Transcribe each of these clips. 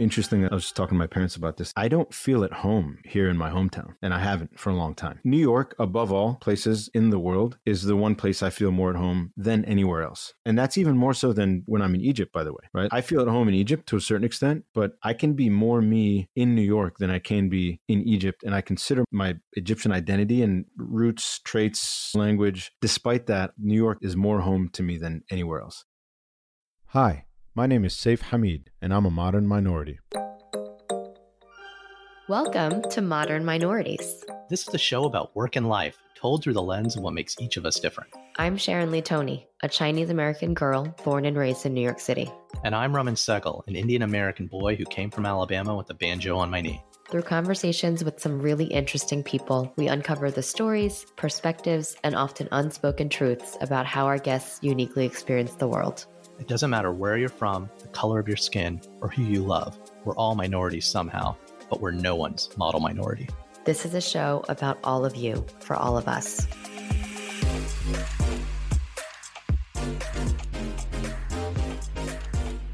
Interesting. I was just talking to my parents about this. I don't feel at home here in my hometown, and I haven't for a long time. New York, above all places in the world, is the one place I feel more at home than anywhere else. And that's even more so than when I'm in Egypt, by the way, right? I feel at home in Egypt to a certain extent, but I can be more me in New York than I can be in Egypt. And I consider my Egyptian identity and roots, traits, language. Despite that, New York is more home to me than anywhere else. Hi. My name is Seif Hamid, and I'm a modern minority. Welcome to Modern Minorities. This is a show about work and life, told through the lens of what makes each of us different. I'm Sharon Lee Thony, a Chinese American girl born and raised in New York City. And I'm Raman Sehgal, an Indian American boy who came from Alabama with a banjo on my knee. Through conversations with some really interesting people, we uncover the stories, perspectives, and often unspoken truths about how our guests uniquely experience the world. It doesn't matter where you're from, the color of your skin, or who you love. We're all minorities somehow, but we're no one's model minority. This is a show about all of you for all of us.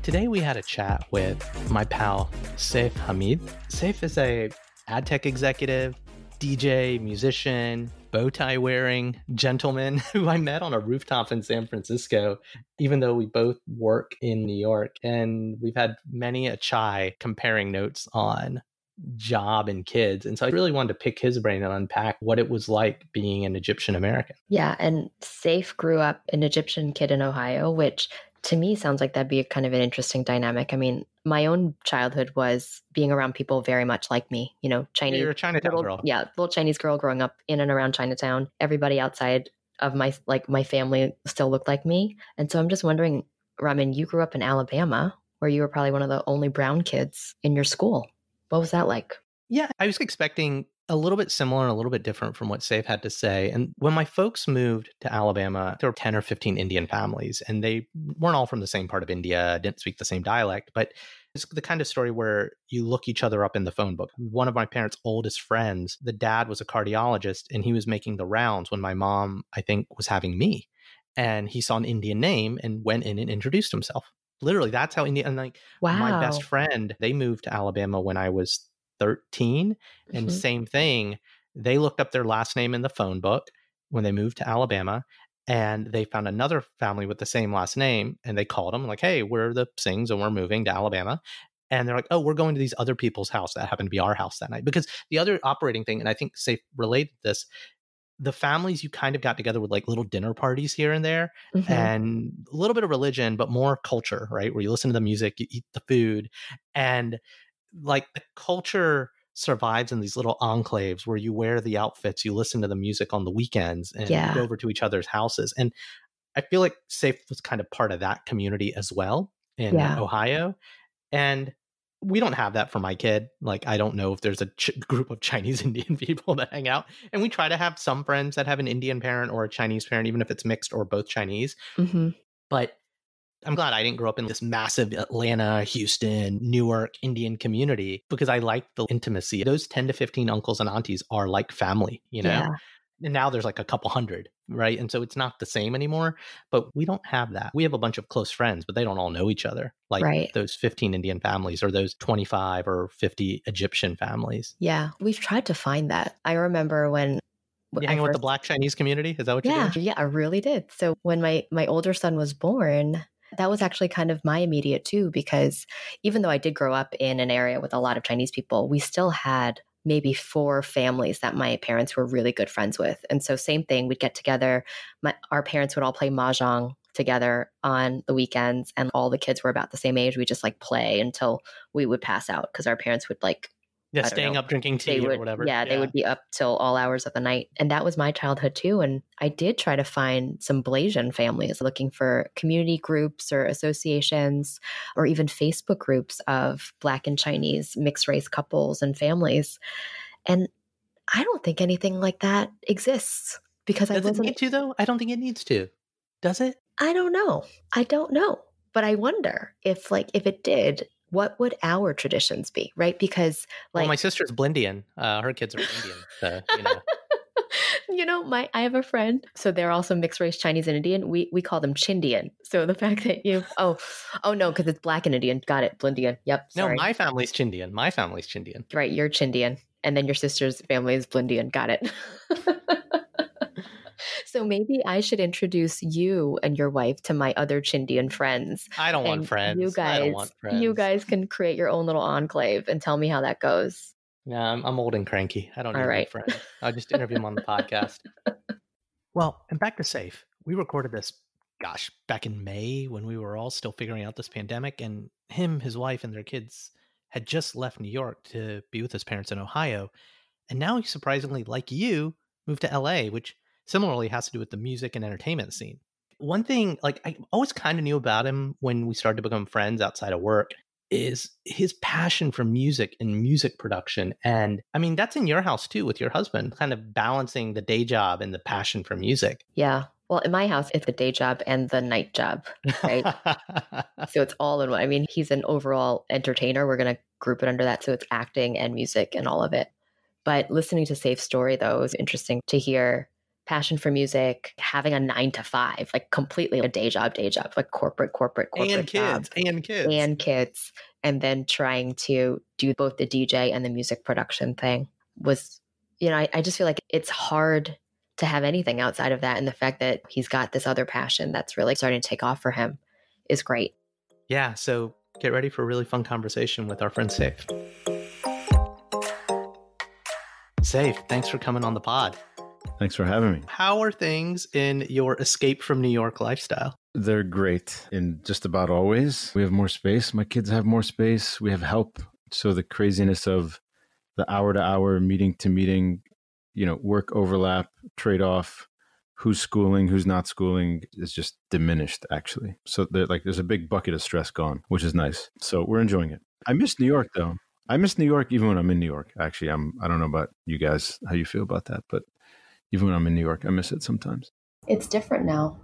Today we had a chat with my pal Seif Hamid. Seif is a ad tech executive, DJ, musician, bow tie wearing gentleman who I met on a rooftop in San Francisco, even though we both work in New York. And we've had many a chai comparing notes on job and kids. And so I really wanted to pick his brain and unpack what it was like being an Egyptian American. Yeah. And Seif grew up an Egyptian kid in Ohio, which to me sounds like that'd be a kind of an interesting dynamic. I mean, my own childhood was being around people very much like me, you know, Chinese. You're a Chinatown little, girl. Yeah, little Chinese girl growing up in and around Chinatown. Everybody outside of my like my family still looked like me. And so I'm just wondering, Ramin, you grew up in Alabama where you were probably one of the only brown kids in your school. What was that like? Yeah, I was expecting a little bit similar and a little bit different from what Seif had to say. And when my folks moved to Alabama, there were 10 or 15 Indian families, and they weren't all from the same part of India, didn't speak the same dialect, but it's the kind of story where you look each other up in the phone book. One of my parents' oldest friends, the dad was a cardiologist, and he was making the rounds when my mom, I think, was having me. And he saw an Indian name and went in and introduced himself. Literally, that's how India. And like wow. my best friend, they moved to Alabama when I was 13 and Mhm. same thing they looked up their last name in the phone book when they moved to alabama and they found another family with the same last name and they called them like hey we're the sings and we're moving to alabama and they're like oh we're going to these other people's house that happened to be our house that night because the other operating thing and i think Seif related this the families you kind of got together with like little dinner parties here and there Mhm. and a little bit of religion, but more culture, right? Where you listen to the music, you eat the food, and like the culture survives in these little enclaves where you wear the outfits, you listen to the music on the weekends, and Yeah. go over to each other's houses. And I feel like Seif was kind of part of that community as well in Yeah. Ohio. And we don't have that for my kid. Like, I don't know if there's a ch- group of Chinese Indian people that hang out. And we try to have some friends that have an Indian parent or a Chinese parent, even if it's mixed or both Chinese Mhm. but I'm glad I didn't grow up in this massive Atlanta, Houston, Newark Indian community because I like the intimacy. Those 10 to 15 uncles and aunties are like family, you know? Yeah. And now there's like a couple hundred, right? And so it's not the same anymore, but we don't have that. We have a bunch of close friends, but they don't all know each other. Like Right. those 15 Indian families or those 25 or 50 Egyptian families. Yeah. We've tried to find that. I remember when You I hang with the black Chinese community? Is that what yeah, you're doing? yeah, I really did. So when my my older son was born, that was actually kind of my immediate too, because even though I did grow up in an area with a lot of Chinese people, we still had maybe four families that my parents were really good friends with. And so same thing, we'd get together. My our parents would all play mahjong together on the weekends and all the kids were about the same age. We just like play until we would pass out because our parents would like Yeah, staying know, up drinking tea would, or whatever. Yeah, they would be up till all hours of the night. And that was my childhood too. And I did try to find some Blasian families looking for community groups or associations or even Facebook groups of Black and Chinese mixed race couples and families. And I don't think anything like that exists because I Does it wasn't. need to though? I don't think it needs to. Does it? I don't know. I don't know. But I wonder if, like, if it did, what would our traditions be, right? Because, like, well, my sister's Blindian. Uh, her kids are Indian. So, you know. you know, my I have a friend, so they're also mixed race Chinese and Indian. We we call them Chindian. So the fact that you oh oh no, because it's black and Indian. Got it, Blindian. Yep. no, my family's Chindian. My family's Chindian. right, you're Chindian, and then your sister's family is Blindian. Got it. so maybe I should introduce you and your wife to my other Chindian friends. I don't want friends. You I guys, don't want friends. you guys can create your own little enclave and tell me how that goes. No, I'm, I'm old and cranky. I don't All need right. right. friends. I'll just interview them on the podcast. Well, and back to Seif. We recorded this, gosh, back in May when we were all still figuring out this pandemic, and him, his wife, and their kids had just left New York to be with his parents in Ohio, and now he surprisingly, like you, moved to LA, which similarly has to do with the music and entertainment scene. One thing, like I always kind of knew about him when we started to become friends outside of work, is his passion for music and music production. And I mean, that's in your house too with your husband, kind of balancing the day job and the passion for music. Yeah. Well, in my house, it's the day job and the night job. Right. So it's all in one. I mean, he's an overall entertainer. We're going to group it under that. So it's acting and music and all of it. But listening to Seif Story, though, is interesting to hear passion for music, having a nine to five, like completely a day job, day job, like corporate, corporate, corporate and job, kids, and kids. and kids. And then trying to do both the DJ and the music production thing was, you know, I, I just feel like it's hard to have anything outside of that. And the fact that he's got this other passion that's really starting to take off for him is great. yeah. So get ready for a really fun conversation with our friend Seif. Seif, thanks for coming on the pod. Thanks for having me. How are things in your escape from New York lifestyle? They're great in just about always. We have more space. My kids have more space. We have help. So the craziness of the hour to hour, meeting to meeting, you know, work overlap, trade off, who's schooling, who's not schooling is just diminished actually. So there like there's a big bucket of stress gone, which is nice. So we're enjoying it. I miss New York though. I miss New York even when I'm in New York. Actually, I'm I don't know about you guys how you feel about that, but even when I'm in New York, I miss it sometimes. It's different now,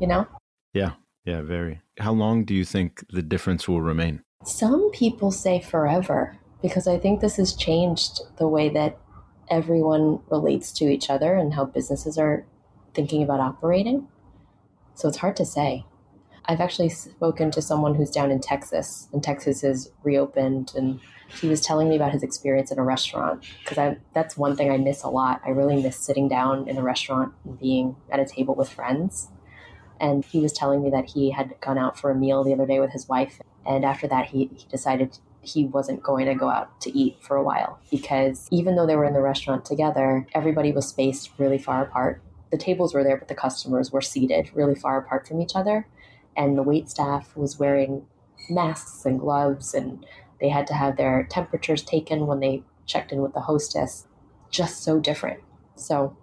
you know? Yeah, yeah, very. How long do you think the difference will remain? Some people say forever because I think this has changed the way that everyone relates to each other and how businesses are thinking about operating. So it's hard to say. I've actually spoken to someone who's down in Texas, and Texas has reopened, and he was telling me about his experience in a restaurant because that's one thing I miss a lot. I really miss sitting down in a restaurant and being at a table with friends. And he was telling me that he had gone out for a meal the other day with his wife, and after that, he, he decided he wasn't going to go out to eat for a while because even though they were in the restaurant together, everybody was spaced really far apart. The tables were there, but the customers were seated really far apart from each other. And the wait staff was wearing masks and gloves, and they had to have their temperatures taken when they checked in with the hostess. Just so different. So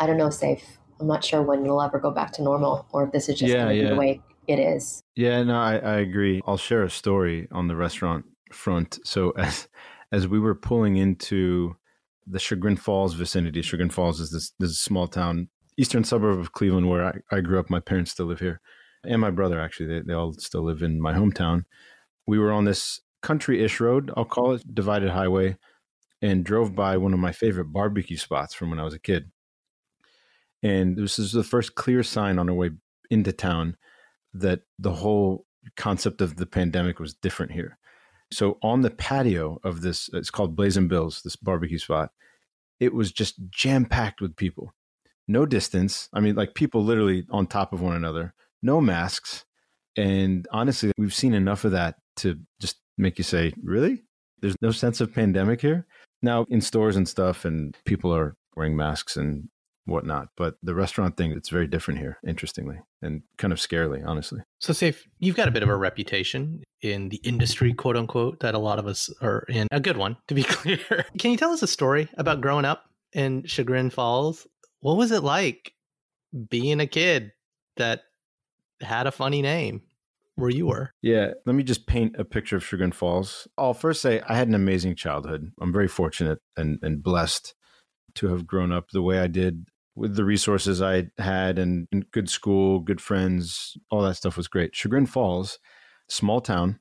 I don't know, Seif. I'm not sure when it'll ever go back to normal or if this is just Yeah, going to be the way it is. Yeah, no, I, I agree. I'll share a story on the restaurant front. So as as we were pulling into the Chagrin Falls vicinity, Chagrin Falls is this this small town, eastern suburb of Cleveland, where I, I grew up. My parents still live here, and my brother actually. They they all still live in my hometown. We were on this country-ish road, I'll call it, divided highway, and drove by one of my favorite barbecue spots from when I was a kid. And this is the first clear sign on our way into town that the whole concept of the pandemic was different here. So on the patio of this, it's called Blazing Bills, this barbecue spot. It was just jam packed with people. No distance. I mean, like people literally on top of one another. No masks. And honestly, we've seen enough of that to just make you say, really? There's no sense of pandemic here? Now, in stores and stuff, and people are wearing masks and whatnot. But the restaurant thing, it's very different here, interestingly, and kind of scarily, honestly. So, Seif, you've got a bit of a reputation in the industry, quote unquote, that a lot of us are in. A good one, to be clear. Can you tell us a story about growing up in Chagrin Falls? What was it like being a kid that had a funny name? where you were. Yeah, let me just paint a picture of Chagrin Falls. I'll first say I had an amazing childhood. I'm very fortunate and, and blessed to have grown up the way I did with the resources I had and, and good school, good friends, all that stuff was great. Chagrin Falls, small town.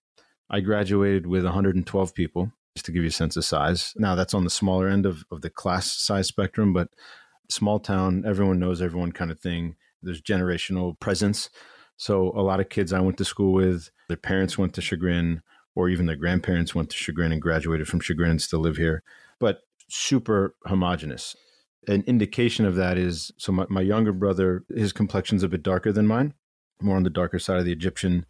I graduated with 112 people, just to give you a sense of size. Now, that's on the smaller end of, of the class size spectrum, but small town, everyone knows everyone kind of thing. There's generational presence. So a lot of kids I went to school with, their parents went to Chagrin, or even their grandparents went to Chagrin and graduated from Chagrin and still live here. But super homogenous. An indication of that is so my, my younger brother, his complexion's a bit darker than mine, more on the darker side of the Egyptian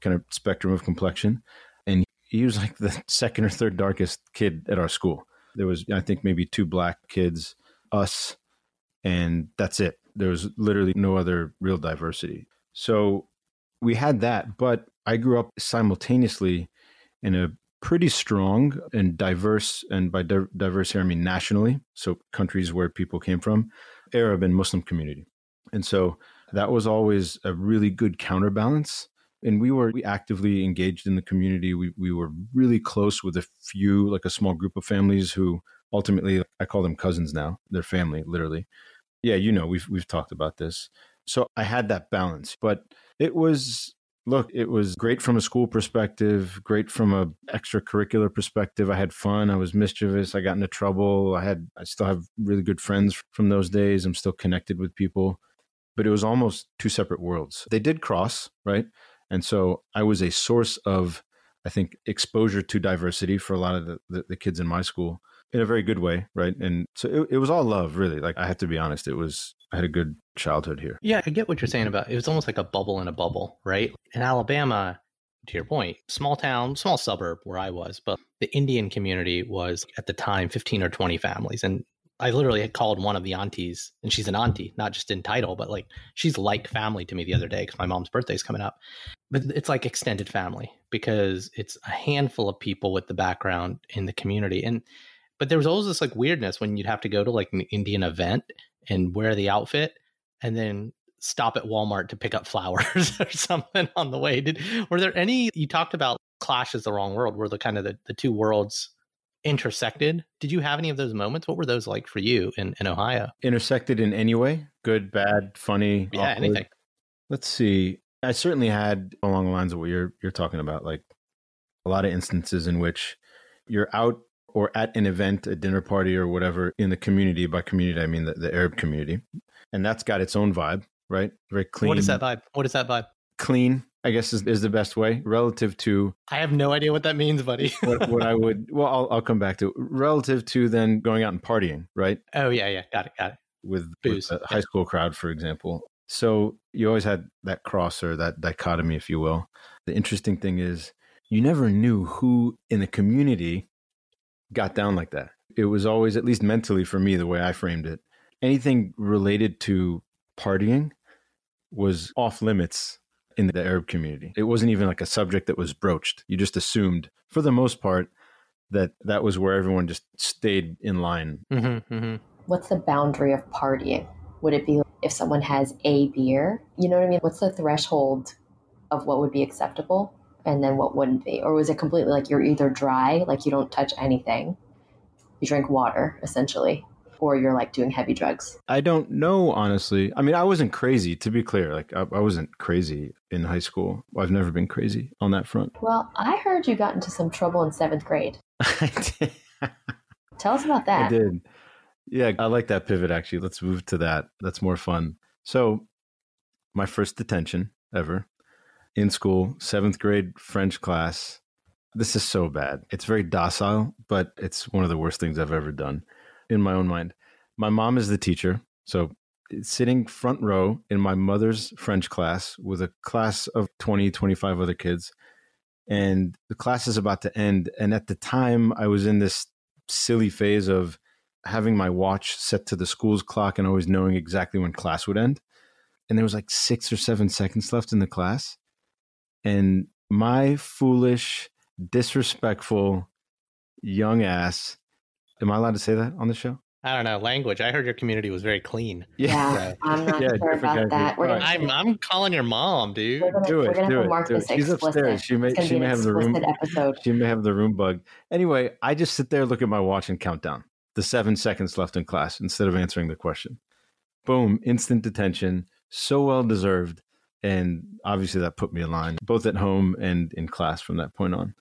kind of spectrum of complexion. And he was like the second or third darkest kid at our school. There was, I think, maybe two black kids, us, and that's it. There was literally no other real diversity. So we had that, but I grew up simultaneously in a pretty strong and diverse, and by di- diverse here I mean nationally, so countries where people came from, Arab and Muslim community. And so that was always a really good counterbalance. And we were we actively engaged in the community. We, we were really close with a few, like a small group of families who ultimately, I call them cousins now, they're family, literally. Yeah, you know, we've, we've talked about this. So I had that balance, but it was look, it was great from a school perspective, great from a extracurricular perspective. I had fun. I was mischievous. I got into trouble. I had I still have really good friends from those days. I'm still connected with people. But it was almost two separate worlds. They did cross, right? And so I was a source of I think exposure to diversity for a lot of the, the, the kids in my school in a very good way, right? And so it, it was all love, really. Like I have to be honest, it was I had a good childhood here. Yeah, I get what you're saying about it was almost like a bubble in a bubble, right? In Alabama, to your point, small town, small suburb where I was, but the Indian community was at the time 15 or 20 families. And I literally had called one of the aunties, and she's an auntie, not just in title, but like she's like family to me the other day because my mom's birthday's coming up. But it's like extended family because it's a handful of people with the background in the community. And but there was always this like weirdness when you'd have to go to like an Indian event and wear the outfit and then stop at Walmart to pick up flowers or something on the way. Did were there any you talked about clash is the wrong world, where the kind of the, the two worlds intersected? Did you have any of those moments? What were those like for you in, in Ohio? Intersected in any way? Good, bad, funny? Yeah, awkward? anything. Let's see. I certainly had along the lines of what you're you're talking about, like a lot of instances in which you're out or at an event, a dinner party or whatever in the community. By community, I mean the, the Arab community. And that's got its own vibe, right? Very clean. What is that vibe? What is that vibe? Clean, I guess is, is the best way relative to. I have no idea what that means, buddy. what, what, I would, well, I'll, I'll come back to relative to then going out and partying, right? Oh, yeah, yeah. Got it, got it. With, Booze. with a high school crowd, for example. So you always had that cross or that dichotomy, if you will. The interesting thing is you never knew who in the community got down like that. It was always, at least mentally for me, the way I framed it, anything related to partying was off limits in the Arab community. It wasn't even like a subject that was broached. You just assumed, for the most part, that that was where everyone just stayed in line. Mm-hmm, mm-hmm. What's the boundary of partying? Would it be if someone has a beer? You know what I mean? What's the threshold of what would be acceptable? And then what wouldn't be? Or was it completely like you're either dry, like you don't touch anything, you drink water essentially, or you're like doing heavy drugs? I don't know, honestly. I mean, I wasn't crazy, to be clear. Like, I, I wasn't crazy in high school. I've never been crazy on that front. Well, I heard you got into some trouble in seventh grade. I did. Tell us about that. I did. Yeah, I like that pivot actually. Let's move to that. That's more fun. So, my first detention ever in school, seventh grade French class. This is so bad. It's very docile, but it's one of the worst things I've ever done in my own mind. My mom is the teacher. So sitting front row in my mother's French class with a class of 20, 25 other kids. And the class is about to end. And at the time, I was in this silly phase of having my watch set to the school's clock and always knowing exactly when class would end. And there was like six or seven seconds left in the class. And my foolish, disrespectful, young ass. Am I allowed to say that on the show? I don't know language. I heard your community was very clean. Yeah, I'm not Yeah, sure about of that. group. We're All gonna, I'm I'm calling your mom, dude. we're gonna, Do we're it, do have it, mark do this it. She's explicit. upstairs. She may she may have the room. explicit episode. She may have the room bug. Anyway, I just sit there, look at my watch, and count down the seven seconds left in class instead of answering the question. Boom, instant detention, so well deserved. And obviously, that put me in line, both at home and in class from that point on.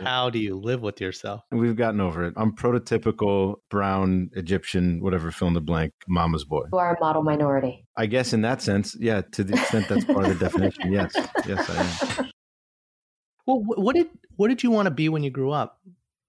How do you live with yourself? We've gotten over it. I'm prototypical brown Egyptian, whatever, fill in the blank, mama's boy. You are a model minority. I guess in that sense, yeah, to the extent that's part of the definition, yes. Yes, I am. Well, what did what did you want to be when you grew up?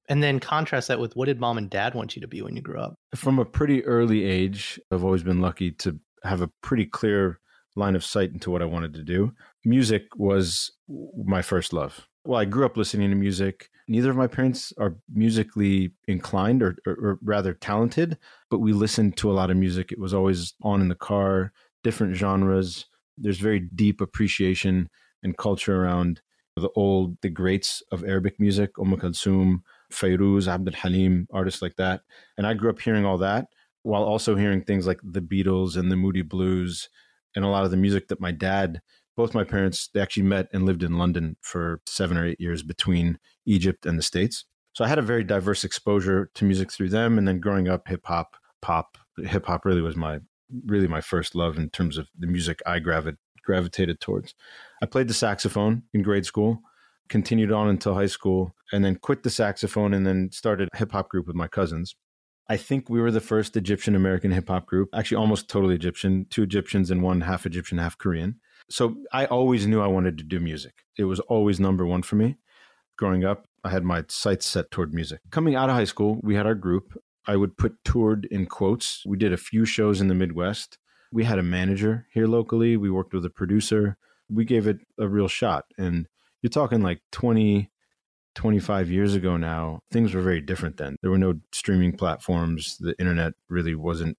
And then contrast that with what did mom and dad want you to be when you grew up? From a pretty early age, I've always been lucky to have a pretty clear line of sight into what I wanted to do. Music was my first love. Well, I grew up listening to music. Neither of my parents are musically inclined or, or, or rather talented, but we listened to a lot of music. It was always on in the car, different genres. There's very deep appreciation and culture around the old, the greats of Arabic music, Umm Kulthum, Fairuz, Abdul Halim, artists like that. And I grew up hearing all that while also hearing things like the Beatles and the Moody Blues and a lot of the music that my dad, both my parents, they actually met and lived in London for seven or eight years between Egypt and the States. So I had a very diverse exposure to music through them. And then growing up, hip hop, pop, hip hop really was my really my first love in terms of the music I gravi- gravitated towards. I played the saxophone in grade school, continued on until high school, and then quit the saxophone and then started a hip hop group with my cousins. I think we were the first Egyptian American hip hop group, actually almost totally Egyptian, two Egyptians and one half Egyptian, half Korean. So I always knew I wanted to do music. It was always number one for me. Growing up, I had my sights set toward music. Coming out of high school, we had our group. I would put toured in quotes. We did a few shows in the Midwest. We had a manager here locally. We worked with a producer. We gave it a real shot. And you're talking like 20, 25 years ago now, things were very different then. There were no streaming platforms. The internet really wasn't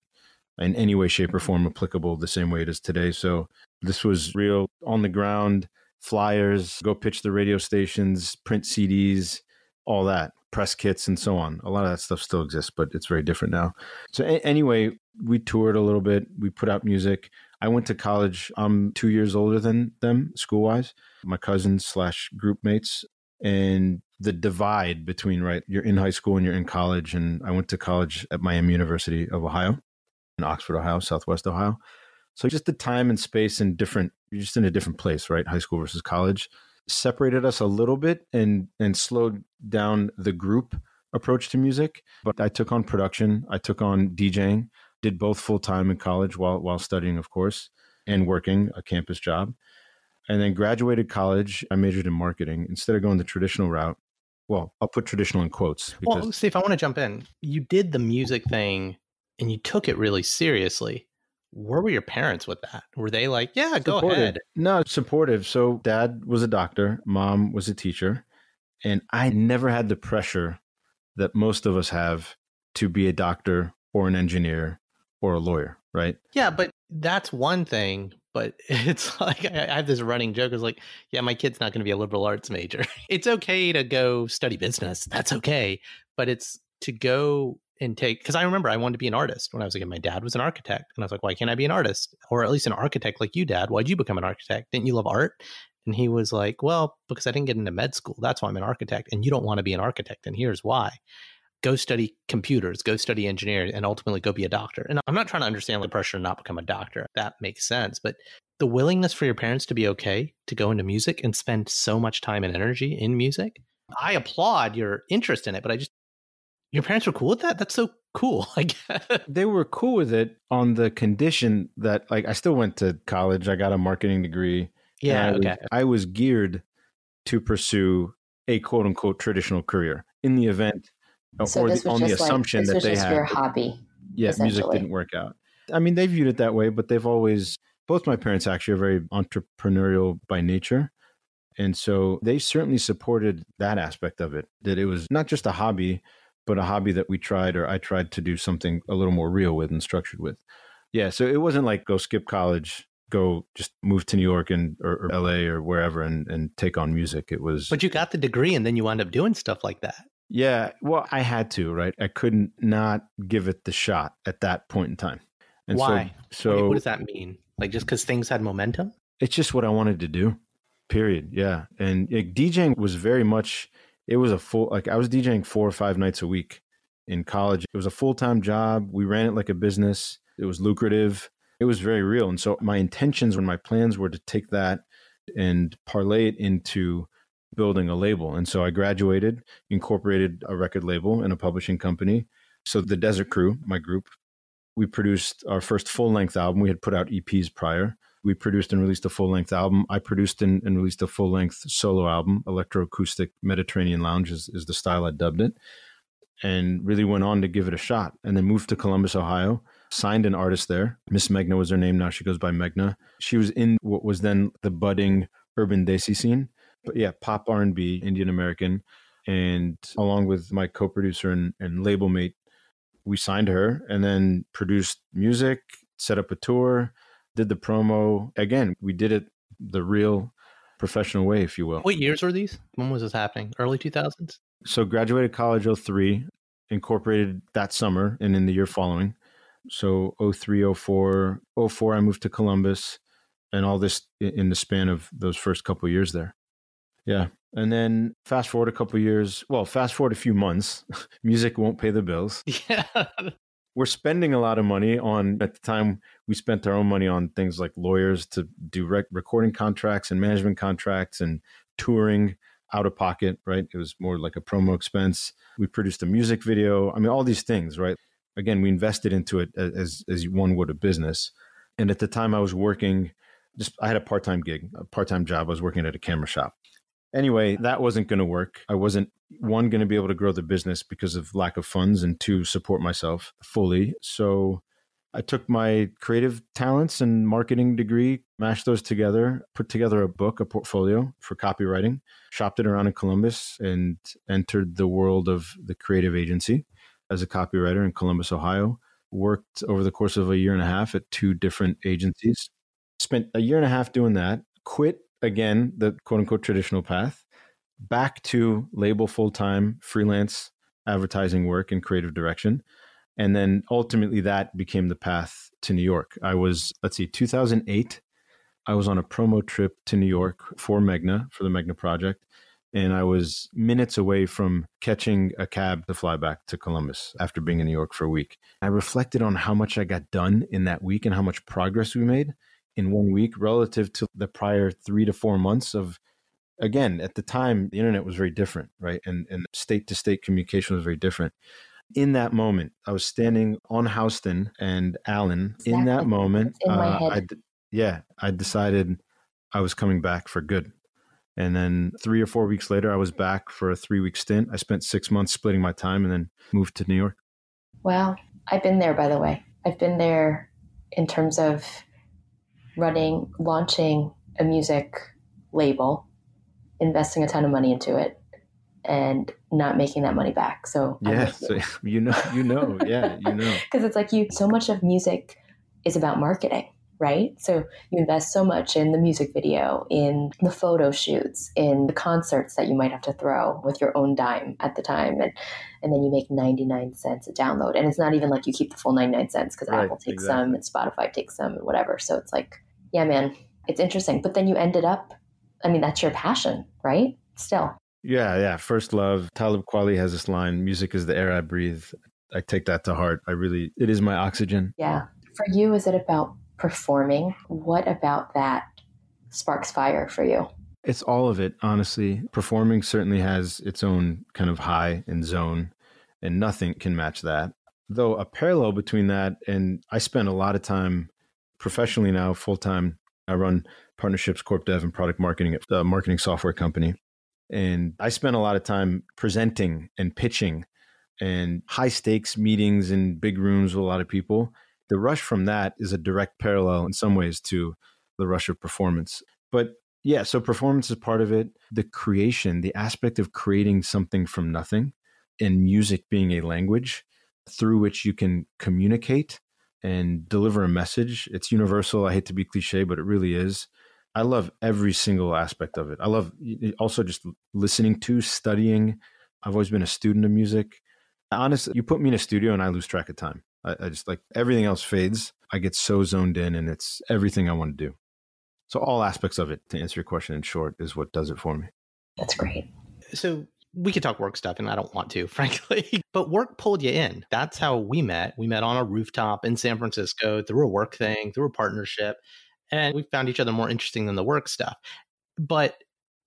in any way, shape, or form applicable the same way it is today. So this was real on the ground, flyers, go pitch the radio stations, print CDs, all that, press kits, and so on. A lot of that stuff still exists, but it's very different now. So, a- anyway, we toured a little bit, we put out music. I went to college. I'm two years older than them, school wise. My cousins slash group mates and the divide between right you're in high school and you're in college and i went to college at miami university of ohio in oxford ohio southwest ohio. So just the time and space and different you're just in a different place right? High school versus college separated us a little bit and and slowed down the group approach to music but i took on production i took on djing did both full-time in college while while studying of course and working a campus job and then graduated college. I majored in marketing instead of going the traditional route. Well, I'll put traditional in quotes because Well, Steve, I want to jump in. You did the music thing and you took it really seriously. Where were your parents with that? Were they like, yeah, go supportive. ahead? No, supportive. So dad was a doctor, mom was a teacher, and I never had the pressure that most of us have to be a doctor or an engineer or a lawyer, right? Yeah, but that's one thing. But it's like I have this running joke. Is like, yeah, my kid's not going to be a liberal arts major. It's okay to go study business. That's okay. But it's to go and take because I remember I wanted to be an artist when I was kid. My dad was an architect, and I was like, why can't I be an artist or at least an architect like you, Dad? Why'd you become an architect? Didn't you love art? And he was like, well, because I didn't get into med school. That's why I'm an architect, and you don't want to be an architect, and here's why go study computers, go study engineering, and ultimately go be a doctor. And I'm not trying to understand the pressure to not become a doctor. That makes sense. But the willingness for your parents to be okay to go into music and spend so much time and energy in music, I applaud your interest in it. But I just, your parents were cool with that? That's so cool. I guess. They were cool with it on the condition that, like, I still went to college. I got a marketing degree. Yeah. I was- Okay. I was geared to pursue a quote unquote traditional career in the event Uh, so or the, on the just like assumption this that was they just had. your hobby. yeah, music didn't work out. I mean, they viewed it that way, but they've always, both my parents actually are very entrepreneurial by nature. And so they certainly supported that aspect of it, that it was not just a hobby, but a hobby that we tried or I tried to do something a little more real with and structured with. Yeah, so it wasn't like go skip college, go just move to New York and or, or LA or wherever and and take on music. It was But you got the degree and then you wound up doing stuff like that. Yeah, well, I had to, right? I couldn't not give it the shot at that point in time. And Why? So, so what does that mean? Like just because things had momentum? It's just what I wanted to do. Period. Yeah, and like, DJing was very much. It was a full like I was DJing four or five nights a week in college. It was a full time job. We ran it like a business. It was lucrative. It was very real. And so my intentions when my plans were to take that and parlay it into building a label. And so I graduated, incorporated a record label and a publishing company. So the Desert Crew, my group, we produced our first full length album. We had put out EPs prior. We produced and released a full length album. I produced and, and released a full length solo album. Electroacoustic Mediterranean Lounge is, is the style I dubbed it. And really went on to give it a shot. And then moved to Columbus, Ohio, signed an artist there. Miss Megna was her name. Now she goes by Megna. She was in what was then the budding urban desi scene. But yeah, pop R&B, Indian American. And along with my co-producer and, and label mate, we signed her and then produced music, set up a tour, did the promo. Again, we did it the real professional way, if you will. What years were these? When was this happening? Early 2000s? So graduated college 03, incorporated that summer and in the year following. So 03, 04, 04, I moved to Columbus and all this in the span of those first couple years there. Yeah. And then fast forward a couple years, well, fast forward a few months, music won't pay the bills. Yeah. We're spending a lot of money on, at the time, we spent our own money on things like lawyers to do rec- recording contracts and management contracts and touring out of pocket, right? It was more like a promo expense. We produced a music video. I mean, all these things, right? Again, we invested into it as, as one would a business. And at the time I was working, just I had a part-time gig, a part-time job. I was working at a camera shop Anyway, that wasn't going to work. I wasn't one going to be able to grow the business because of lack of funds and two support myself fully. So I took my creative talents and marketing degree, mashed those together, put together a book, a portfolio for copywriting, shopped it around in Columbus, and entered the world of the creative agency as a copywriter in Columbus, Ohio. Worked over the course of a year and a half at two different agencies. Spent a year and a half doing that, quit again the quote unquote traditional path back to label full time freelance advertising work and creative direction. And then ultimately that became the path to New York. I was, let's see, 2008. I was on a promo trip to New York for Megna, for the Megna project. And I was minutes away from catching a cab to fly back to Columbus after being in New York for a week. I reflected on how much I got done in that week and how much progress we made in one week relative to the prior three to four months of again at the time the internet was very different right? And and state to state communication was very different. In that moment i was standing on houston and allen. Exactly. in that moment in uh, I, yeah i decided i was coming back for good. And then three or four weeks later i was back for a three week stint. I spent six months splitting my time and then moved to new york. Wow i've been there by the way. I've been there in terms of running, launching a music label, investing a ton of money into it, and not making that money back. So yeah, so you know, you know, yeah, you know, because it's like you. So much of music is about marketing, right? So you invest so much in the music video, in the photo shoots, in the concerts that you might have to throw with your own dime at the time, and and then you make ninety nine cents a download, and it's not even like you keep the full ninety nine cents because right, Apple takes exactly. some and Spotify takes some and whatever. So it's like yeah, man, it's interesting. But then you ended up, I mean, that's your passion, right? Still. Yeah, yeah. First love. Talib Kweli has this line music is the air I breathe. I take that to heart. I really, it is my oxygen. Yeah. For you, is it about performing? What about that sparks fire for you? It's all of it, honestly. Performing certainly has its own kind of high and zone, and nothing can match that. Though a parallel between that and I spend a lot of time professionally now, full time. I run partnerships, corp dev, and product marketing at a marketing software company. And I spend a lot of time presenting and pitching and high stakes meetings in big rooms with a lot of people. The rush from that is a direct parallel in some ways to the rush of performance. But yeah, so performance is part of it. The creation, the aspect of creating something from nothing and music being a language through which you can communicate and deliver a message. It's universal. I hate to be cliche, but it really is. I love every single aspect of it. I love also just listening to, studying. I've always been a student of music. Honestly, you put me in a studio and I lose track of time. I, I just like everything else fades. I get so zoned in and it's everything I want to do. So, all aspects of it, to answer your question in short, is what does it for me. That's great. So, we could talk work stuff and I don't want to, frankly. But work pulled you in. That's how we met. We met on a rooftop in San Francisco through a work thing, through a partnership. And we found each other more interesting than the work stuff. But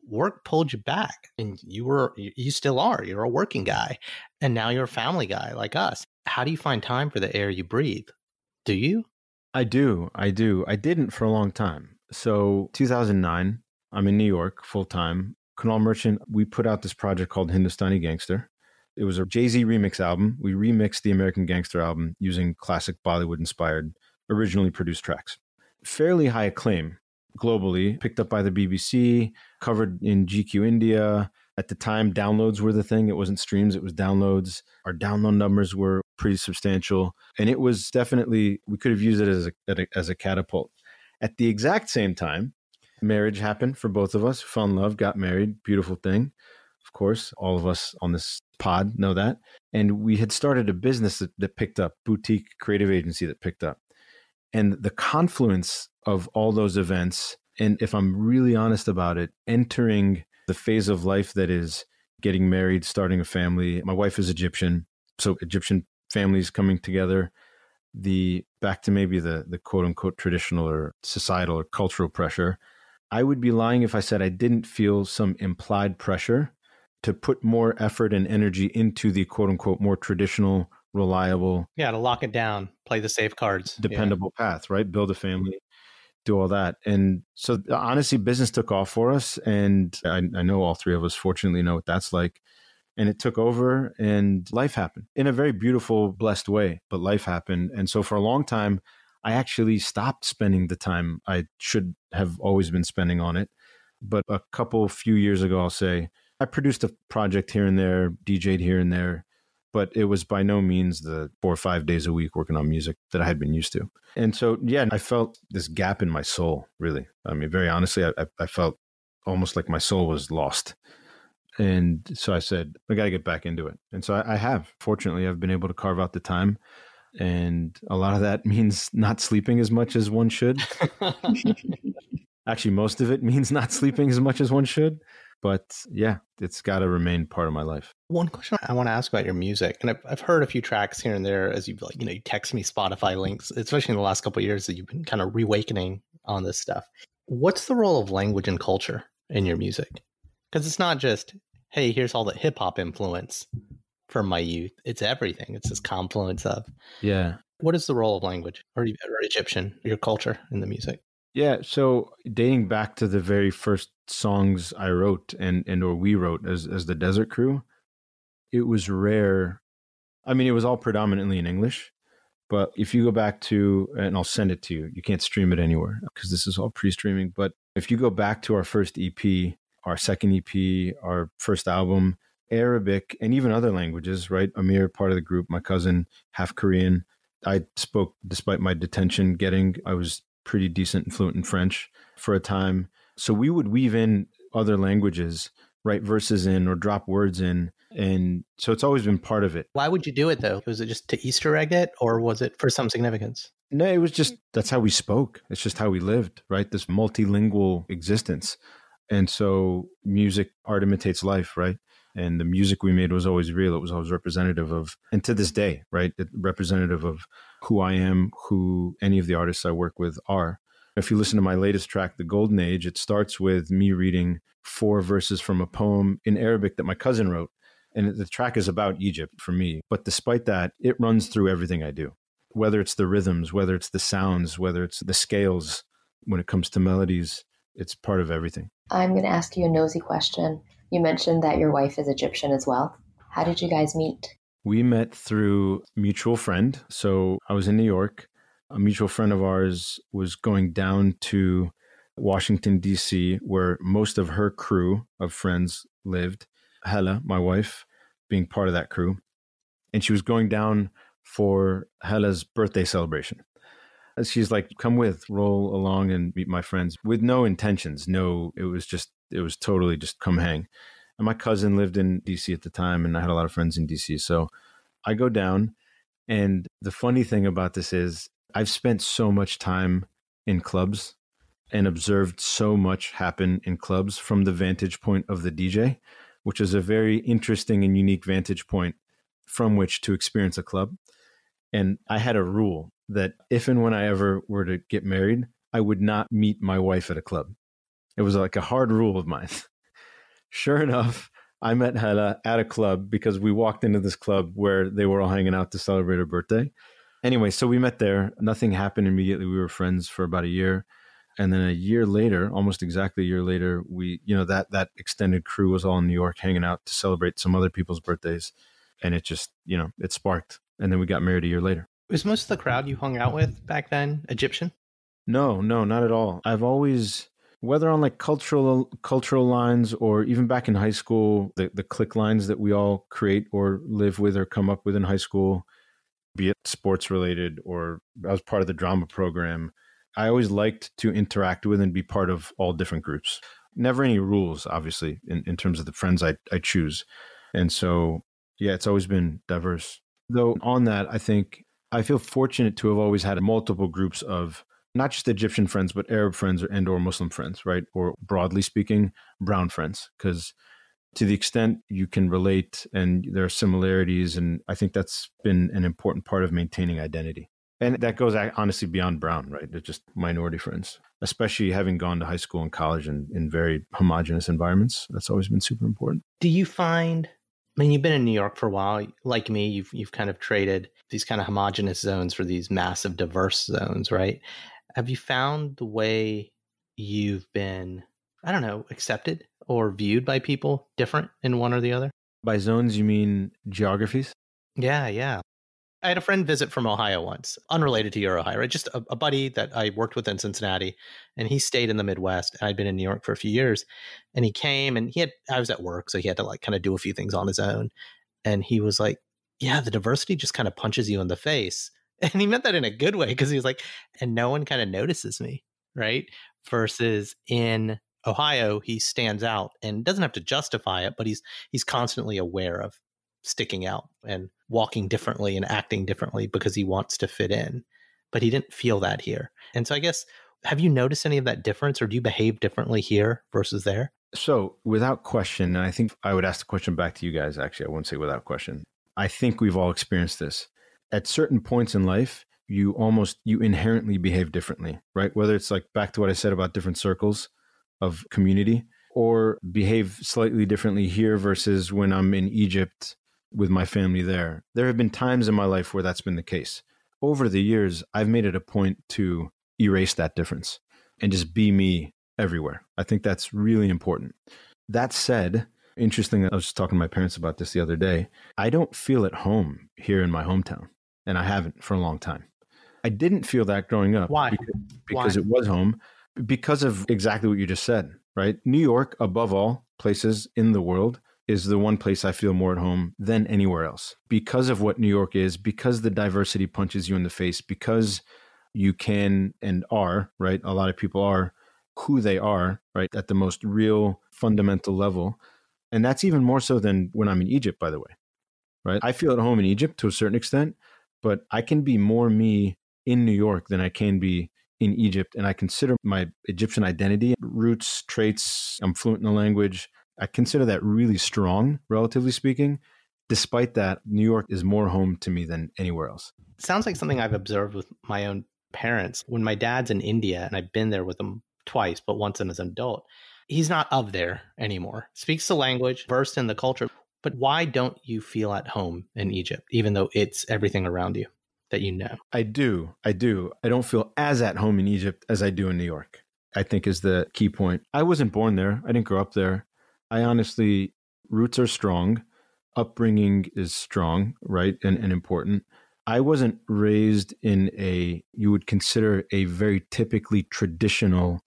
work pulled you back and you were you still are. You're a working guy. And now you're a family guy like us. How do you find time for the air you breathe? Do you? I do. I do. I didn't for a long time. So 2009, I'm in New York full time. Kunal Merchant, we put out this project called Hindustani Gangster. It was a Jay Z remix album. We remixed the American Gangster album using classic Bollywood inspired, originally produced tracks. Fairly high acclaim globally, picked up by the BBC, covered in GQ India. At the time, downloads were the thing. It wasn't streams, it was downloads. Our download numbers were pretty substantial. And it was definitely, we could have used it as a, as a catapult. At the exact same time, marriage happened for both of us. Fell in love, got married, beautiful thing. Of course, all of us on this pod know that. And we had started a business that, that picked up, boutique creative agency that picked up. And the confluence of all those events, and if I'm really honest about it, entering the phase of life that is getting married, starting a family. My wife is Egyptian, so Egyptian families coming together. The back to maybe the the quote unquote traditional or societal or cultural pressure I would be lying if I said I didn't feel some implied pressure to put more effort and energy into the quote unquote more traditional, reliable. Yeah, to lock it down, play the safe cards, dependable yeah. path, right? Build a family, do all that. And so honestly, business took off for us. And I, I know all three of us fortunately know what that's like. And it took over and life happened in a very beautiful, blessed way. But life happened. And so for a long time, I actually stopped spending the time I should have always been spending on it. But a couple few years ago, I'll say I produced a project here and there, DJed here and there, but it was by no means the four or five days a week working on music that I had been used to. And so, yeah, I felt this gap in my soul, really. I mean, very honestly, I, I felt almost like my soul was lost. And so I said, I got to get back into it. And so I, I have. Fortunately, I've been able to carve out the time and a lot of that means not sleeping as much as one should. Actually, most of it means not sleeping as much as one should. But yeah, it's got to remain part of my life. One question I want to ask about your music, and I've, I've heard a few tracks here and there as you've like, you know, you text me Spotify links, especially in the last couple years that you've been kind of reawakening on this stuff. What's the role of language and culture in your music? Because it's not just, hey, here's all the hip hop influence from my youth. It's everything. It's this confluence of. Yeah. What is the role of language or, or Egyptian, your culture in the music? Yeah, so dating back to the very first songs I wrote and and or we wrote as as the Desert Crew, it was rare. I mean, it was all predominantly in English, but if you go back to and I'll send it to you, you can't stream it anywhere because this is all pre-streaming. But if you go back to our first EP, our second EP, our first album, Arabic, and even other languages, right? Amir, part of the group, my cousin, half Korean. I spoke, despite my detention getting, I was pretty decent and fluent in French for a time. So we would weave in other languages, write verses in or drop words in. And so it's always been part of it. Why would you do it though? Was it just to Easter egg it or was it for some significance? No, it was just that's how we spoke. It's just how we lived, right? This multilingual existence. And so music, art imitates life, right? And the music we made was always real. It was always representative of, and to this day, right, representative of who I am, who any of the artists I work with are. If you listen to my latest track, The Golden Age, it starts with me reading four verses from a poem in Arabic that my cousin wrote. And the track is about Egypt for me. But despite that, it runs through everything I do, whether it's the rhythms, whether it's the sounds, whether it's the scales, when it comes to melodies, it's part of everything. I'm going to ask you a nosy question. You mentioned that your wife is Egyptian as well. How did you guys meet? We met through mutual friend. So I was in New York. A mutual friend of ours was going down to Washington, D.C., where most of her crew of friends lived. Hala, my wife, being part of that crew. And she was going down for Hala's birthday celebration. And she's like, come with, roll along and meet my friends with no intentions. No, it was just, it was totally just come hang. And my cousin lived in DC at the time, and I had a lot of friends in DC. So I go down. And the funny thing about this is, I've spent so much time in clubs and observed so much happen in clubs from the vantage point of the DJ, which is a very interesting and unique vantage point from which to experience a club. And I had a rule that if and when I ever were to get married, I would not meet my wife at a club. It was like a hard rule of mine. sure enough, I met Hala at a club because we walked into this club where they were all hanging out to celebrate her birthday. Anyway, so we met there. Nothing happened immediately. We were friends for about a year. And then a year later, almost exactly a year later, we, you know, that that extended crew was all in New York hanging out to celebrate some other people's birthdays. And it just, you know, it sparked. And then we got married a year later. Was most of the crowd you hung out with back then Egyptian? No, no, not at all. I've always whether on like cultural cultural lines or even back in high school, the, the click lines that we all create or live with or come up with in high school, be it sports related or I was part of the drama program. I always liked to interact with and be part of all different groups. Never any rules, obviously, in, in terms of the friends I, I choose. And so, yeah, it's always been diverse. Though, on that, I think I feel fortunate to have always had multiple groups of not just Egyptian friends, but Arab friends or and or Muslim friends, right? Or broadly speaking, brown friends, because to the extent you can relate and there are similarities, and I think that's been an important part of maintaining identity. And that goes honestly beyond brown, right? They're just minority friends, especially having gone to high school and college in, in very homogenous environments. That's always been super important. Do you find I mean, you've been in New York for a while. Like me, you've you've kind of traded these kind of homogenous zones for these massive diverse zones, right? Have you found the way you've been, I don't know, accepted or viewed by people different in one or the other? By zones, you mean geographies? Yeah, yeah. I had a friend visit from Ohio once, unrelated to your Ohio, right? Just a, a, buddy that I worked with in Cincinnati, and he stayed in the Midwest. I'd been in New York for a few years, and he came and he had. I was at work, so he had to like kind of do a few things on his own, and he was like, "Yeah, the diversity just kind of punches you in the face." And he meant that in a good way because he was like, and no one kind of notices me, right? Versus in Ohio, he stands out and doesn't have to justify it, but he's he's constantly aware of sticking out and walking differently and acting differently because he wants to fit in. But he didn't feel that here. And so I guess have you noticed any of that difference or do you behave differently here versus there? So, without question, and I think I would ask the question back to you guys actually, I won't say without question. I think we've all experienced this at certain points in life, you almost you inherently behave differently, right? Whether it's like back to what I said about different circles of community or behave slightly differently here versus when I'm in Egypt with my family there. There have been times in my life where that's been the case. Over the years, I've made it a point to erase that difference and just be me everywhere. I think that's really important. That said, interesting, I was just talking to my parents about this the other day. I don't feel at home here in my hometown and I haven't for a long time. I didn't feel that growing up. Why? Because, because Why? it was home. Because of exactly what you just said, right? New York, above all places in the world, is the one place I feel more at home than anywhere else. Because of what New York is, because the diversity punches you in the face, because you can and are, right? A lot of people are who they are, right? At the most real fundamental level. And that's even more so than when I'm in Egypt, by the way, right? I feel at home in Egypt to a certain extent but I can be more me in New York than I can be in Egypt. And I consider my Egyptian identity, roots, traits, I'm fluent in the language. I consider that really strong, relatively speaking. Despite that, New York is more home to me than anywhere else. Sounds like something I've observed with my own parents. When my dad's in India, and I've been there with him twice, but once as an adult, he's not of there anymore. Speaks the language, versed in the culture. But why don't you feel at home in Egypt, even though it's everything around you that you know? I do. I do. I don't feel as at home in Egypt as I do in New York, I think is the key point. I wasn't born there, I didn't grow up there. I honestly, roots are strong, upbringing is strong, right? And, and important. I wasn't raised in a, you would consider a very typically traditional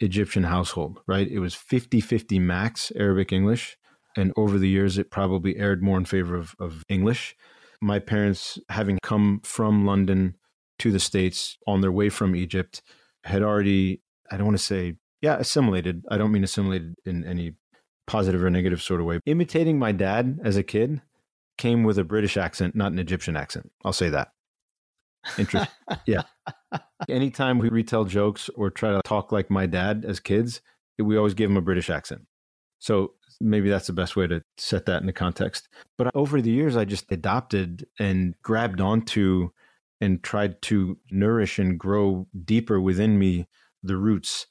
Egyptian household, right? It was 50 50 max Arabic English And over the years, it probably aired more in favor of, of English. My parents, having come from London to the States on their way from Egypt, had already, I don't want to say, yeah, assimilated. I don't mean assimilated in any positive or negative sort of way. Imitating my dad as a kid came with a British accent, not an Egyptian accent. I'll say that. Interesting. yeah. Anytime we retell jokes or try to talk like my dad as kids, we always give him a British accent. So maybe that's the best way to set that into context. But over the years, I just adopted and grabbed onto and tried to nourish and grow deeper within me the roots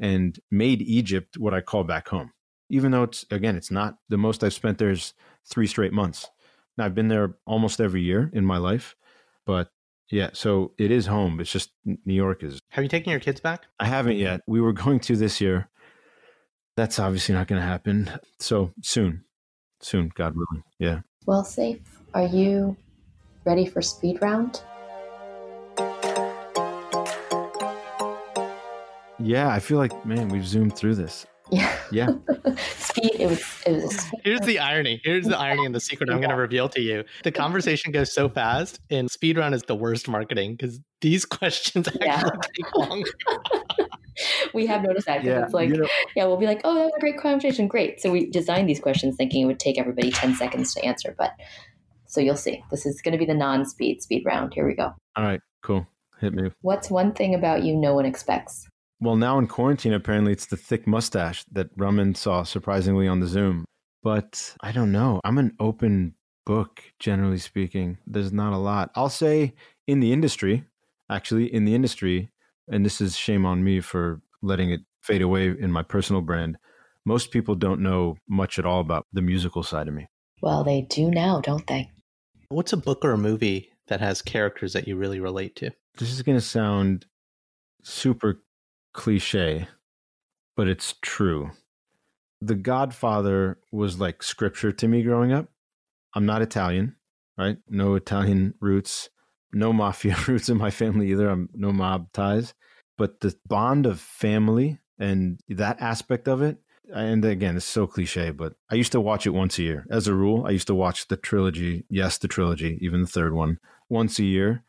and made Egypt what I call back home. Even though it's, again, it's not the most I've spent there is three straight months. Now, I've been there almost every year in my life, but yeah, so it is home. It's just New York is. Have you taken your kids back? I haven't yet. We were going to this year. That's obviously not going to happen. So soon, soon, God willing. Yeah. Well, Seif. Are you ready for speed round? Yeah, I feel like man, we've zoomed through this. Yeah. Yeah. speed. It was. It was. A speed Here's round. the irony. Here's the irony and the secret I'm going to reveal to you. The conversation goes so fast, and speed round is the worst marketing because these questions actually Yeah. take longer. we have noticed that. yeah. It's like, you know, yeah, we'll be like, oh, that was a great conversation. Great. So we designed these questions thinking it would take everybody 10 seconds to answer. But so you'll see. This is going to be the non speed speed round. Here we go. all right, cool. Hit me. What's one thing about you no one expects? Well, now in quarantine, apparently it's the thick mustache that Raman saw surprisingly on the Zoom. But I don't know. I'm an open book, generally speaking. There's not a lot. I'll say in the industry, actually, in the industry, and this is shame on me for letting it fade away in my personal brand. Most people don't know much at all about the musical side of me. Well, they do now, don't they? What's a book or a movie that has characters that you really relate to? This is going to sound super cliche, but it's true. The Godfather was like scripture to me growing up. I'm not Italian, right? No Italian roots, no mafia roots in my family either. I'm no mob ties, but the bond of family and that aspect of it. And again, it's so cliche, but I used to watch it once a year. As a rule, I used to watch the trilogy, yes, the trilogy, even the third one, once a year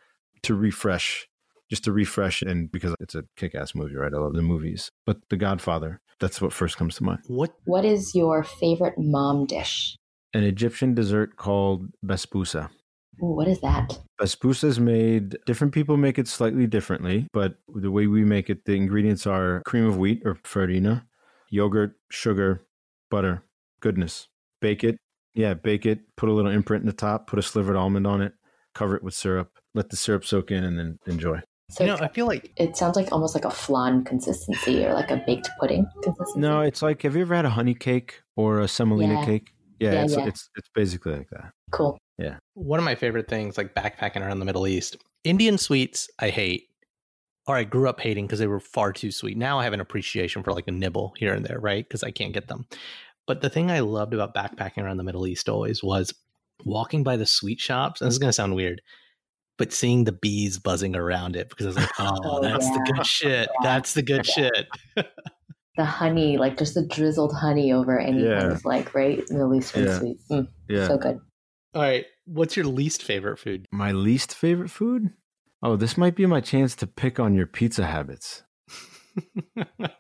to refresh just to refresh and because it's a kick-ass movie right i love the movies but the godfather that's what first comes to mind What What is your favorite mom dish? an egyptian dessert called basbousa Ooh, what is that? basbousa is made different people make it slightly differently but the way we make it the ingredients are cream of wheat or farina yogurt sugar butter goodness bake it yeah bake it put a little imprint in the top put a slivered almond on it cover it with syrup let the syrup soak in and then enjoy So you know, I feel like it sounds like almost like a flan consistency or like a baked pudding consistency. No, it's like have you ever had a honey cake or a semolina Yeah. cake? Yeah, Yeah, it's yeah. it's it's basically like that. cool. One of my favorite things, like backpacking around the Middle East, Indian sweets I hate, or I grew up hating because they were far too sweet. Now I have an appreciation for like a nibble here and there, right? Because I can't get them. But the thing I loved about backpacking around the Middle East always was walking by the sweet shops. And this is going to sound weird, but seeing the bees buzzing around it because I was like, oh, Oh, that's the good shit. Yeah. That's the good Yeah. shit. The honey, like just the drizzled honey over anything, Yeah. like right Middle Eastern Yeah. sweet. Mm, Yeah. So good. All right. What's your least favorite food? my least favorite food? Oh, this might be my chance to pick on your pizza habits.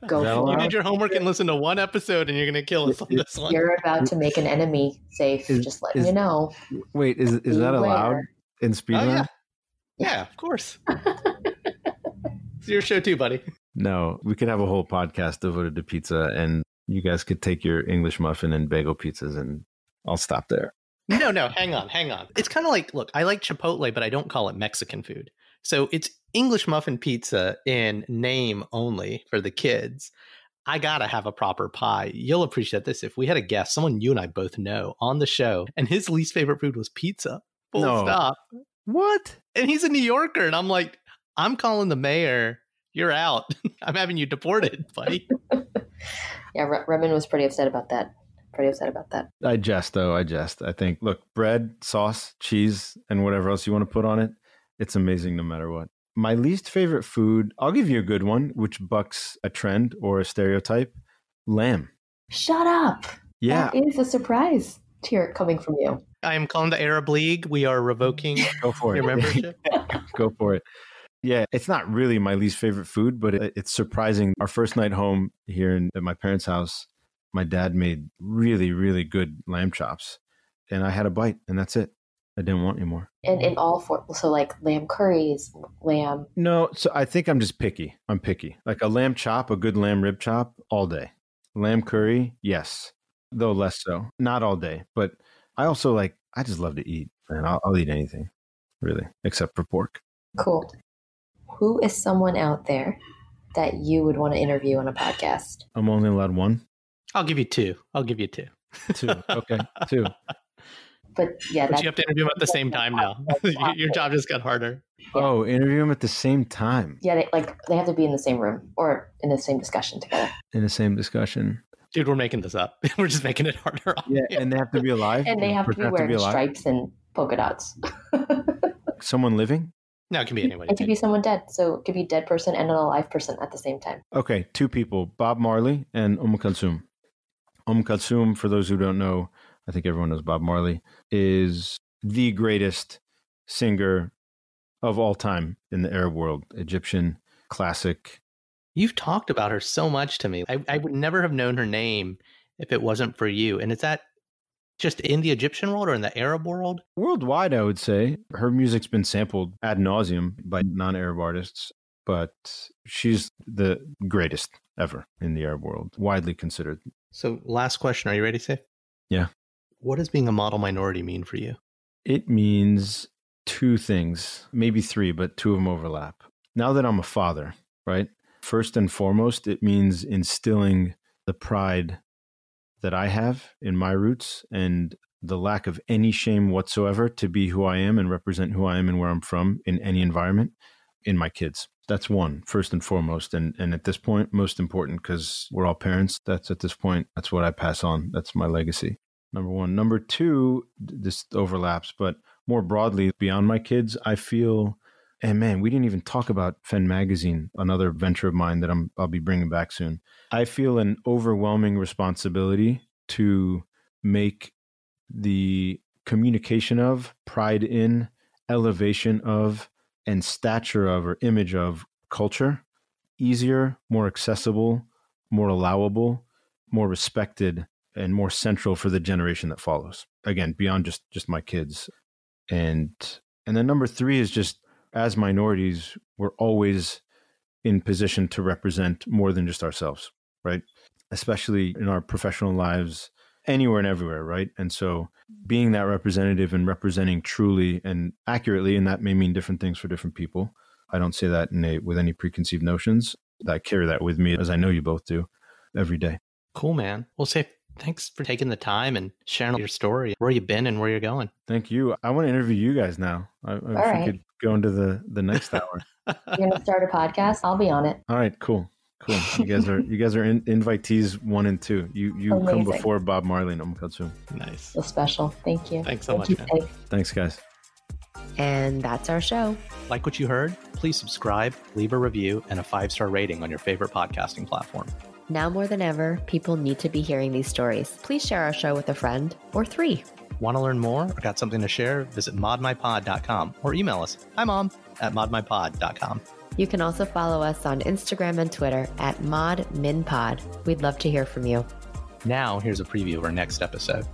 Go Is that You did your homework and listen to one episode, and you're going to kill us on Is- this one. You're about to make an enemy Seif. Is- just letting is- you know. Wait, is is that allowed in speed Oh, yeah. Yeah, of course. it's your show too, buddy. No, we could have a whole podcast devoted to pizza, and you guys could take your English muffin and bagel pizzas, and I'll stop there. No, no, hang on, hang on. It's kind of like, look, I like Chipotle, but I don't call it Mexican food. So it's English muffin pizza in name only for the kids. I gotta have a proper pie. You'll appreciate this if we had a guest, someone you and I both know on the show, and his least favorite food was pizza. Full No. stop. What? And he's a New Yorker, and I'm like, I'm calling the mayor. You're out. I'm having you deported, buddy. Yeah, Re- Raman was pretty upset about that. Pretty upset about that. I jest though. I jest. I think look, bread, sauce, cheese, and whatever else you want to put on it, it's amazing no matter what. My least favorite food, I'll give you a good one, which bucks a trend or a stereotype. Lamb. Shut up. Yeah, That is a surprise to hear coming from you. I am calling the Arab League. We are revoking go for it. your membership. go for it. Yeah, it's not really my least favorite food, but it, it's surprising. Our first night home here in, at my parents' house, my dad made really, really good lamb chops, and I had a bite, and that's it. I didn't want any more. And in all four, so like lamb curries, lamb. No, so I think I'm just picky. I'm picky. Like a lamb chop, a good lamb rib chop, all day. Lamb curry, yes, though less so. Not all day, but I also like. I just love to eat, and I'll, I'll eat anything, really, except for pork. Cool. Who is someone out there that you would want to interview on a podcast? I'm only allowed one, I'll give you two. I'll give you two. two. Okay, two. But yeah, But you have to interview them at the same time now. Your job just got harder. Oh, interview them at the same time yeah, they, like they have to be in the same room or in the same discussion together. in the same discussion. Dude, we're making this up. We're just making it harder. on Yeah, you. and they have to be alive. And they have to person be wearing stripes and polka dots. Someone living. no, it can be anybody. It could be someone dead. So it could be a dead person and an alive person at the same time. Okay, two people: Bob Marley and Umm Kulthum. Umm Kulthum, for those who don't know, I think everyone knows Bob Marley is the greatest singer of all time in the Arab world. Egyptian classic. You've talked about her so much to me. I, I would never have known her name if it wasn't for you. And is that just in the Egyptian world or in the Arab world? Worldwide, I would say her music's been sampled ad nauseum by non-Arab artists, but she's the greatest ever in the Arab world, widely considered. So, last question. Are you ready, Seif? Yeah. What does being a model minority mean for you? It means two things, maybe three, but two of them overlap. Now that I'm a father, right? First and foremost, it means instilling the pride that I have in my roots and the lack of any shame whatsoever to be who I am and represent who I am and where I'm from in any environment in my kids. That's one, first and foremost. And and at this point, most important because we're all parents. That's at this point, that's what I pass on. That's my legacy. Number one. Number two, this overlaps, but more broadly, beyond my kids, I feel and man, we didn't even talk about Fen Magazine, another venture of mine that I'm I'll be bringing back soon. I feel an overwhelming responsibility to make the communication of, pride in, elevation of, and stature of or image of culture easier, more accessible, more allowable, more respected, and more central for the generation that follows. Again, beyond just just my kids. And and then number three is just as minorities, we're always in position to represent more than just ourselves, right? Especially in our professional lives, anywhere and everywhere, right? And so being that representative and representing truly and accurately, and that may mean different things for different people. I don't say that in a, with any preconceived notions. I carry that with me, as I know you both do, every day. Cool, man. Well, Seif, thanks for taking the time and sharing your story, where you've been and where you're going. Thank you. I want to interview you guys now. I, I, if right. we could go into the the next hour. You're gonna start a podcast. I'll be on it. All right, cool, cool. You guys are you guys are in, invitees one and two. You you come before Bob Marley and Kulthum. nice. So special. Thank you. Thanks so Thank much, you, man. Thanks, guys. And that's our show. Like what you heard? Please subscribe, leave a review, and a five star rating on your favorite podcasting platform. Now more than ever, people need to be hearing these stories. Please share our show with a friend or three. Want to learn more or got something to share? Visit modminpod.com or email us. Hi, mom, at modminpod.com. You can also follow us on Instagram and Twitter at ModMinPod. We'd love to hear from you. Now, here's a preview of our next episode.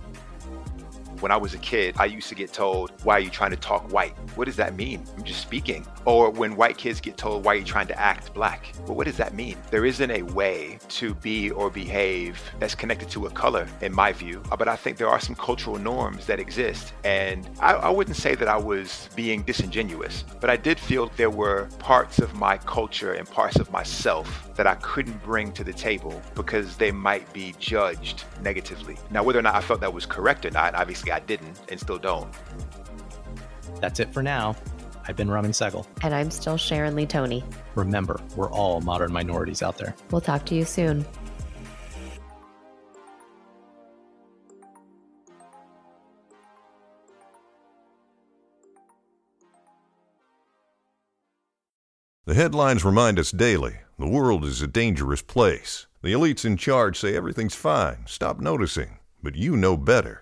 When I was a kid, I used to get told, Why are you trying to talk white? What does that mean? I'm just speaking. Or when white kids get told, Why are you trying to act black? Well, what does that mean? There isn't a way to be or behave that's connected to a color, in my view. Uh, But I think there are some cultural norms that exist. And I, I wouldn't say that I was being disingenuous, but I did feel there were parts of my culture and parts of myself that I couldn't bring to the table because they might be judged negatively. Now, whether or not I felt that was correct or not, obviously I didn't and still don't. That's it for now. I've been Raman Sehgal. And I'm still Sharon Lee Thony. Remember, we're all modern minorities out there. We'll talk to you soon. The headlines remind us daily the world is a dangerous place. The elites in charge say everything's fine, stop noticing. but you know better.